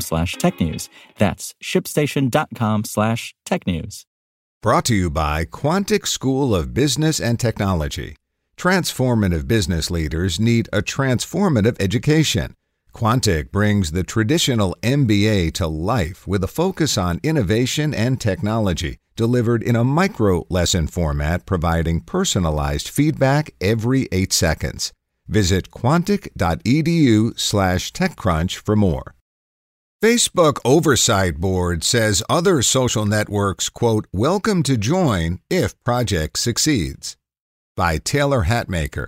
slash technews. That's shipstation.com slash technews. Brought to you by Quantic School of Business and Technology. Transformative business leaders need a transformative education. Quantic brings the traditional MBA to life with a focus on innovation and technology, delivered in a micro lesson format providing personalized feedback every eight seconds. Visit quantic.edu slash TechCrunch for more. Facebook Oversight Board says other social networks, quote, welcome to join if project succeeds. By Taylor Hatmaker.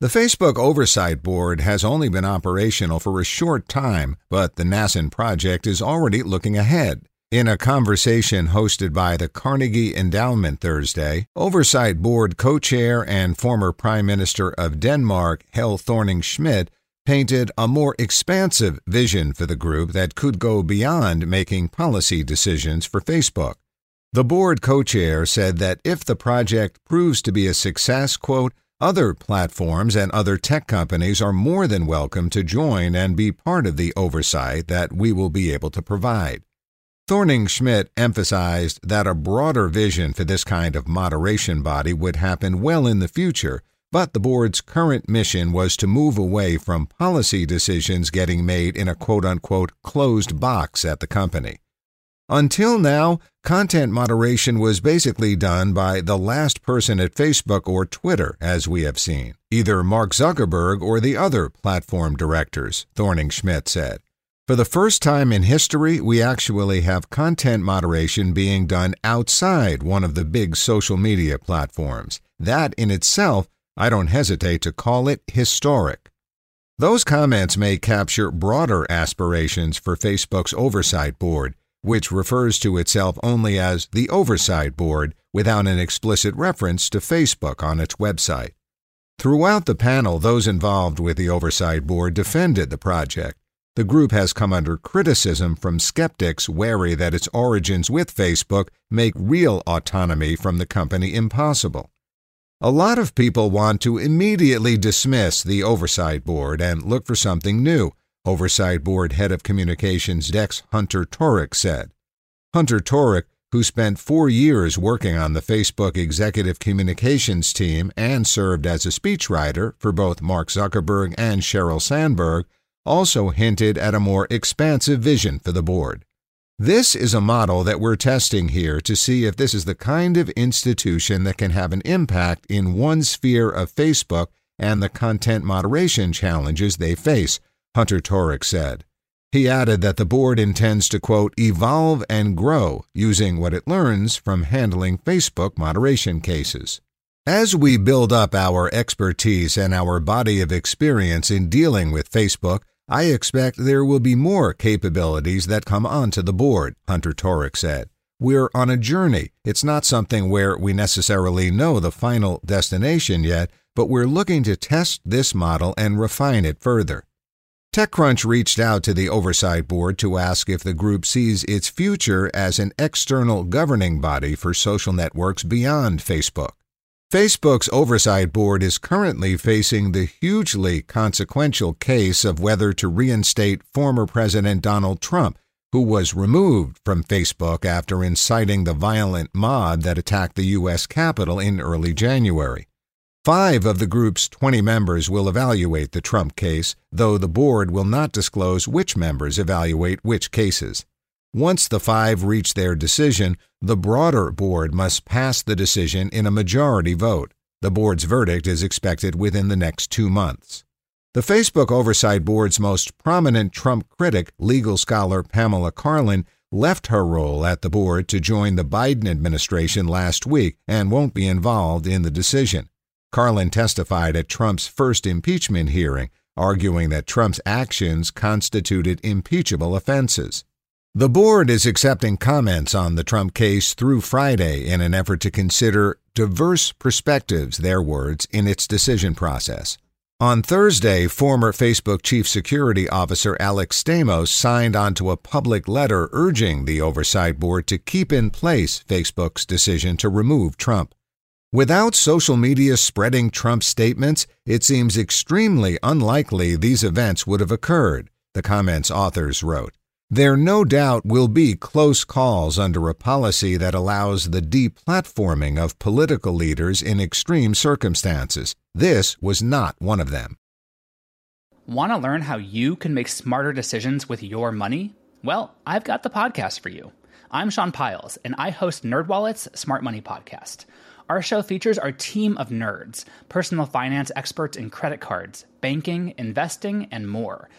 The Facebook Oversight Board has only been operational for a short time, but the nascent project is already looking ahead. In a conversation hosted by the Carnegie Endowment Thursday, Oversight Board co chair and former Prime Minister of Denmark, Helle Thorning Schmidt, painted a more expansive vision for the group that could go beyond making policy decisions for Facebook. The board co chair said that if the project proves to be a success, quote, other platforms and other tech companies are more than welcome to join and be part of the oversight that we will be able to provide. Thorning Schmidt emphasized that a broader vision for this kind of moderation body would happen well in the future but the board's current mission was to move away from policy decisions getting made in a quote unquote closed box at the company. Until now, content moderation was basically done by the last person at Facebook or Twitter, as we have seen, either Mark Zuckerberg or the other platform directors, Thorning Schmidt said. For the first time in history, we actually have content moderation being done outside one of the big social media platforms. That in itself I don't hesitate to call it historic. Those comments may capture broader aspirations for Facebook's Oversight Board, which refers to itself only as the Oversight Board without an explicit reference to Facebook on its website. Throughout the panel, those involved with the Oversight Board defended the project. The group has come under criticism from skeptics wary that its origins with Facebook make real autonomy from the company impossible. A lot of people want to immediately dismiss the Oversight Board and look for something new, Oversight Board Head of Communications Dex Hunter Torricke said. Hunter Torricke, who spent four years working on the Facebook executive communications team and served as a speechwriter for both Mark Zuckerberg and Sheryl Sandberg, also hinted at a more expansive vision for the board. This is a model that we're testing here to see if this is the kind of institution that can have an impact in one sphere of Facebook and the content moderation challenges they face, Hunter Torricke said. He added that the board intends to, quote, evolve and grow using what it learns from handling Facebook moderation cases. As we build up our expertise and our body of experience in dealing with Facebook, I expect there will be more capabilities that come onto the board, Hunter Torricke said. We're on a journey. It's not something where we necessarily know the final destination yet, but we're looking to test this model and refine it further. TechCrunch reached out to the Oversight Board to ask if the group sees its future as an external governing body for social networks beyond Facebook. Facebook's oversight board is currently facing the hugely consequential case of whether to reinstate former President Donald Trump, who was removed from Facebook after inciting the violent mob that attacked the U.S. Capitol in early January. Five of the group's 20 members will evaluate the Trump case, though the board will not disclose which members evaluate which cases. Once the five reach their decision, the broader board must pass the decision in a majority vote. The board's verdict is expected within the next two months. The Facebook Oversight Board's most prominent Trump critic, legal scholar Pamela Karlan, left her role at the board to join the Biden administration last week and won't be involved in the decision. Karlan testified at Trump's first impeachment hearing, arguing that Trump's actions constituted impeachable offenses. The board is accepting comments on the Trump case through Friday in an effort to consider diverse perspectives, their words, in its decision process. On Thursday, former Facebook Chief Security Officer Alex Stamos signed onto a public letter urging the Oversight Board to keep in place Facebook's decision to remove Trump. Without social media spreading Trump's statements, it seems extremely unlikely these events would have occurred, the comments authors wrote. There no doubt will be close calls under a policy that allows the deplatforming of political leaders in extreme circumstances. This was not one of them. Want to learn how you can make smarter decisions with your money? Well, I've got the podcast for you. I'm Sean Pyles, and I host NerdWallet's Smart Money Podcast. Our show features our team of nerds, personal finance experts in credit cards, banking, investing, and more –